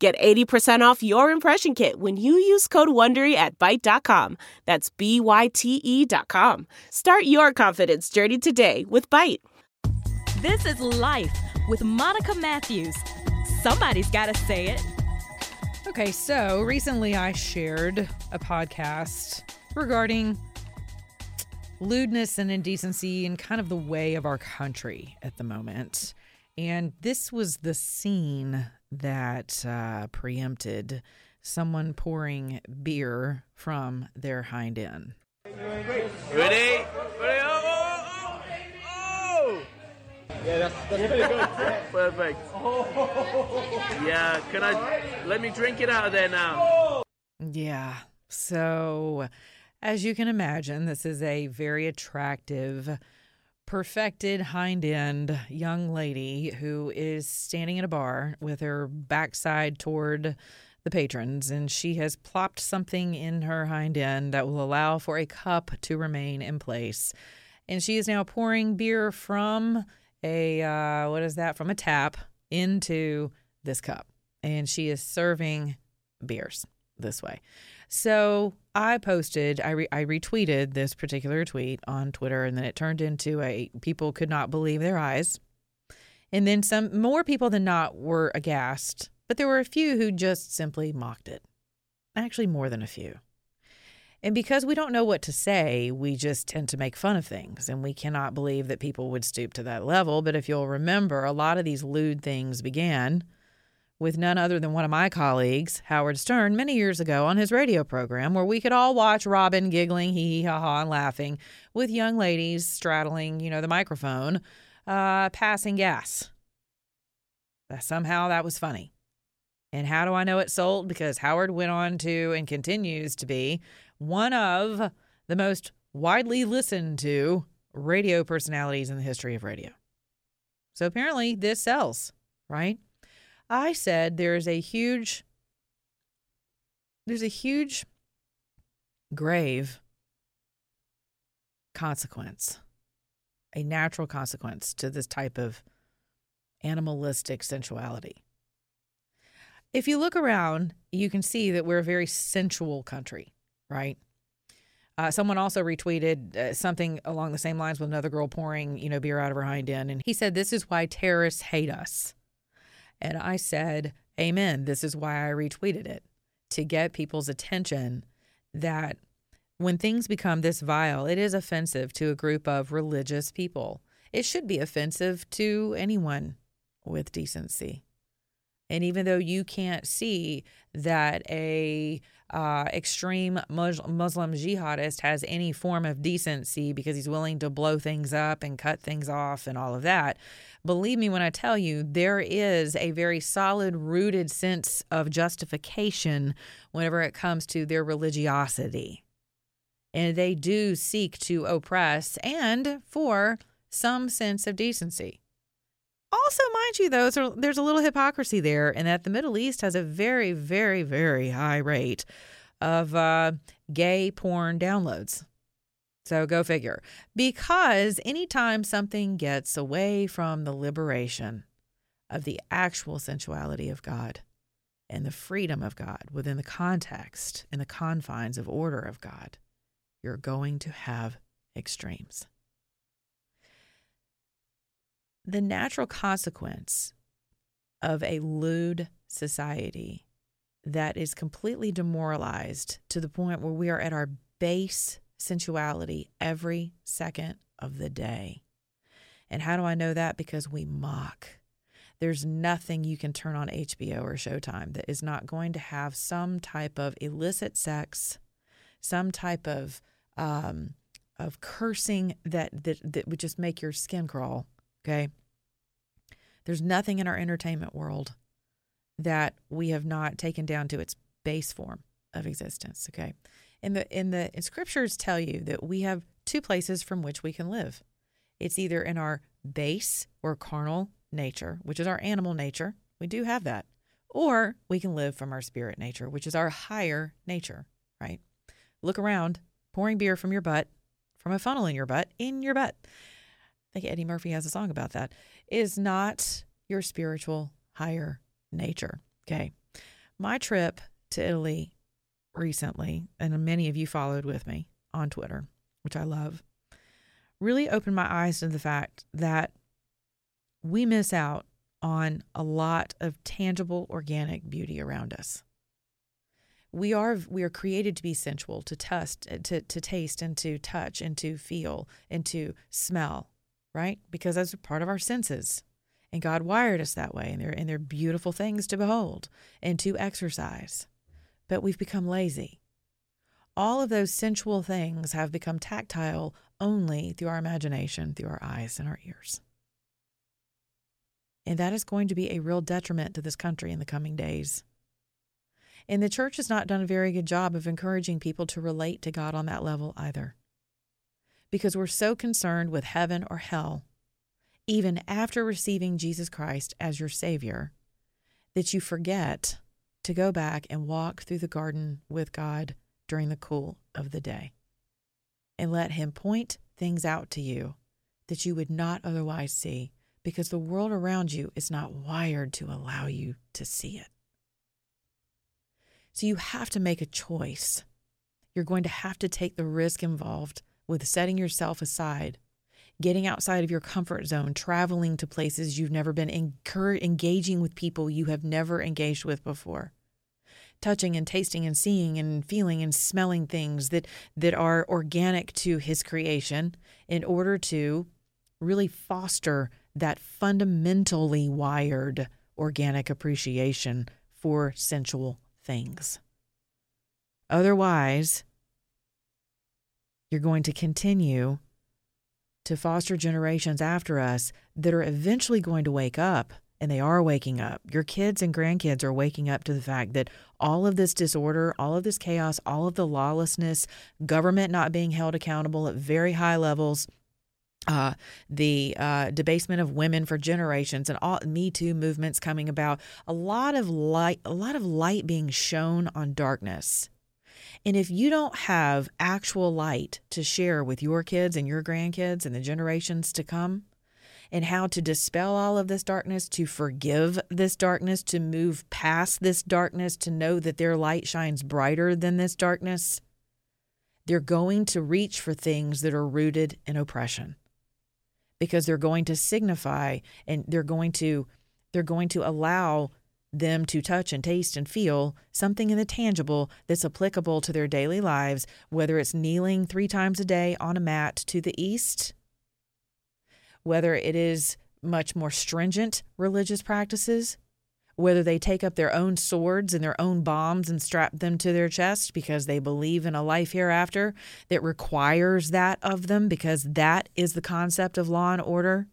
Get 80% off your impression kit when you use code WONDERY at Byte.com. That's B-Y-T-E dot com. Start your confidence journey today with Byte. This is Life with Monica Matthews. Somebody's got to say it. Okay, so recently I shared a podcast regarding lewdness and indecency and kind of the way of our country at the moment. And this was the scene that uh, preempted someone pouring beer from their hind end. Ready? Ready? Oh, oh, oh, oh! Yeah, that's, that's pretty good. Perfect. Yeah, can I let me drink it out of there now? Yeah. So, as you can imagine, this is a very attractive, perfected hind end young lady who is standing in a bar with her backside toward the patrons, and she has plopped something in her hind end that will allow for a cup to remain in place. And she is now pouring beer from a, uh, what is that, from a tap into this cup. And she is serving beers this way. So I posted, I, re- I retweeted this particular tweet on Twitter, and then it turned into a people could not believe their eyes. And then some more people than not were aghast, but there were a few who just simply mocked it. Actually, more than a few. And because we don't know what to say, we just tend to make fun of things, and we cannot believe that people would stoop to that level. But if you'll remember, a lot of these lewd things began with none other than one of my colleagues, Howard Stern, many years ago on his radio program, where we could all watch Robin giggling, hee hee ha ha, and laughing, with young ladies straddling, you know, the microphone, uh, passing gas. Somehow that was funny. And how do I know it sold? Because Howard went on to and continues to be one of the most widely listened to radio personalities in the history of radio. So apparently this sells, right? I said there's a huge there's a huge grave consequence, a natural consequence to this type of animalistic sensuality. If you look around, you can see that we're a very sensual country, right? Uh, someone also retweeted uh, something along the same lines with another girl pouring, you know, beer out of her hind end, and he said, "This is why terrorists hate us." And I said, Amen. This is why I retweeted it to get people's attention that when things become this vile, it is offensive to a group of religious people. It should be offensive to anyone with decency. And even though you can't see that a uh, extreme Muslim jihadist has any form of decency because he's willing to blow things up and cut things off and all of that, believe me when I tell you, there is a very solid, rooted sense of justification whenever it comes to their religiosity. And they do seek to oppress and for some sense of decency. Also, mind you, though, there's a little hypocrisy there, in that the Middle East has a very, very, very high rate of uh, gay porn downloads. So go figure. Because anytime something gets away from the liberation of the actual sensuality of God and the freedom of God within the context and the confines of order of God, you're going to have extremes the natural consequence of a lewd society that is completely demoralized to the point where we are at our base sensuality every second of the day. And how do I know that? Because we mock. There's nothing you can turn on HBO or Showtime that is not going to have some type of illicit sex, some type of um, of cursing that, that that would just make your skin crawl. Okay. There's nothing in our entertainment world that we have not taken down to its base form of existence. Okay. In the in the in scriptures tell you that we have two places from which we can live. It's either in our base or carnal nature, which is our animal nature. We do have that. Or we can live from our spirit nature, which is our higher nature, right? Look around, pouring beer from your butt, from a funnel in your butt, in your butt. I think Eddie Murphy has a song about that. Is not your spiritual higher nature. Okay. My trip to Italy recently, and many of you followed with me on Twitter, which I love, really opened my eyes to the fact that we miss out on a lot of tangible organic beauty around us. We are we are created to be sensual, to test, to to taste, and to touch, and to feel, and to smell, right? Because that's part of our senses, and God wired us that way, and they're and they're beautiful things to behold and to exercise. But we've become lazy. All of those sensual things have become tactile only through our imagination, through our eyes and our ears. And that is going to be a real detriment to this country in the coming days. And the church has not done a very good job of encouraging people to relate to God on that level either. Because we're so concerned with heaven or hell, even after receiving Jesus Christ as your Savior, that you forget to go back and walk through the garden with God during the cool of the day and let Him point things out to you that you would not otherwise see because the world around you is not wired to allow you to see it. So you have to make a choice. You're going to have to take the risk involved with setting yourself aside, getting outside of your comfort zone, traveling to places you've never been, engaging with people you have never engaged with before. Touching and tasting and seeing and feeling and smelling things that, that are organic to his creation in order to really foster that fundamentally wired organic appreciation for sensual things. Otherwise, you're going to continue to foster generations after us that are eventually going to wake up, and they are waking up. Your kids and grandkids are waking up to the fact that all of this disorder, all of this chaos, all of the lawlessness, government not being held accountable at very high levels, uh, the uh, debasement of women for generations and all Me Too movements coming about, a lot of light, a lot of light being shown on darkness. And if you don't have actual light to share with your kids and your grandkids and the generations to come, and how to dispel all of this darkness, to forgive this darkness, to move past this darkness, to know that their light shines brighter than this darkness, they're going to reach for things that are rooted in oppression. Because they're going to signify and they're going to they're going to allow them to touch and taste and feel something in the tangible that's applicable to their daily lives, whether it's kneeling three times a day on a mat to the east, whether it is much more stringent religious practices, whether they take up their own swords and their own bombs and strap them to their chest because they believe in a life hereafter that requires that of them because that is the concept of law and order.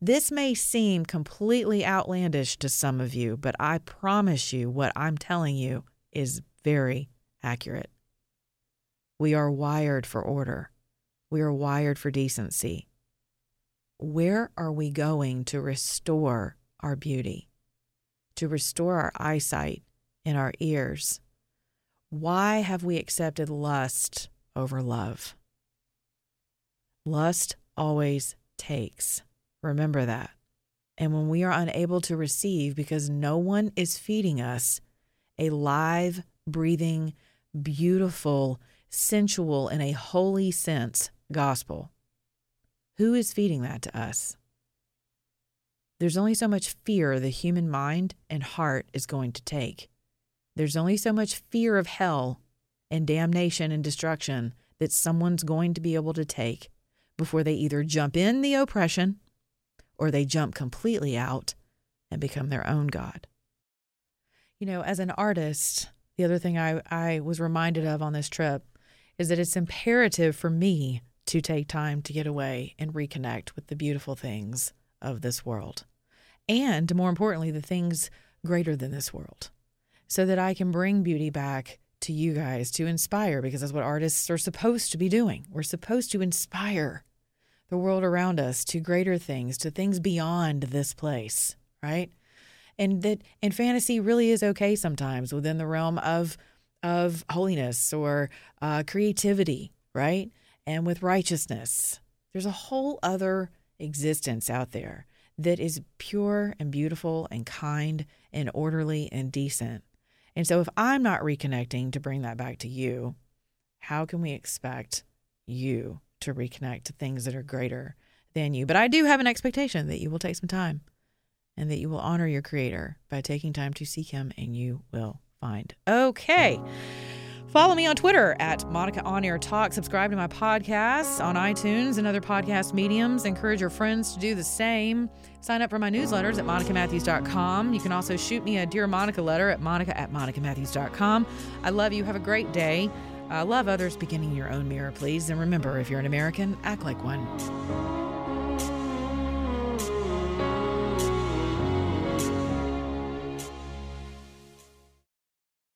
This may seem completely outlandish to some of you, but I promise you what I'm telling you is very accurate. We are wired for order. We are wired for decency. Where are we going to restore our beauty? to restore our eyesight and our ears. Why have we accepted lust over love? Lust always takes. Remember that. And when we are unable to receive because no one is feeding us a live, breathing, beautiful, sensual, in a holy sense gospel, who is feeding that to us? There's only so much fear the human mind and heart is going to take. There's only so much fear of hell and damnation and destruction that someone's going to be able to take before they either jump in the oppression or they jump completely out and become their own God. You know, as an artist, the other thing I, I was reminded of on this trip is that it's imperative for me to take time to get away and reconnect with the beautiful things of this world. And more importantly, the things greater than this world, so that I can bring beauty back to you guys to inspire because that's what artists are supposed to be doing. We're supposed to inspire the world around us to greater things, to things beyond this place, right? And that and fantasy really is okay sometimes within the realm of of holiness or uh, creativity, right? And with righteousness, there's a whole other existence out there that is pure and beautiful and kind and orderly and decent. And so, if I'm not reconnecting to bring that back to you, how can we expect you to reconnect to things that are greater than you? But I do have an expectation that you will take some time and that you will honor your creator by taking time to seek him, and you will find. Okay. Follow me on Twitter at Monica On Air Talk. Subscribe to my podcasts on iTunes and other podcast mediums. Encourage your friends to do the same. Sign up for my newsletters at monicamatthews.com. You can also shoot me a Dear Monica letter at monica at monicamatthews.com. I love you. Have a great day. Uh, love others beginning your own mirror, please. And remember, if you're an American, act like one.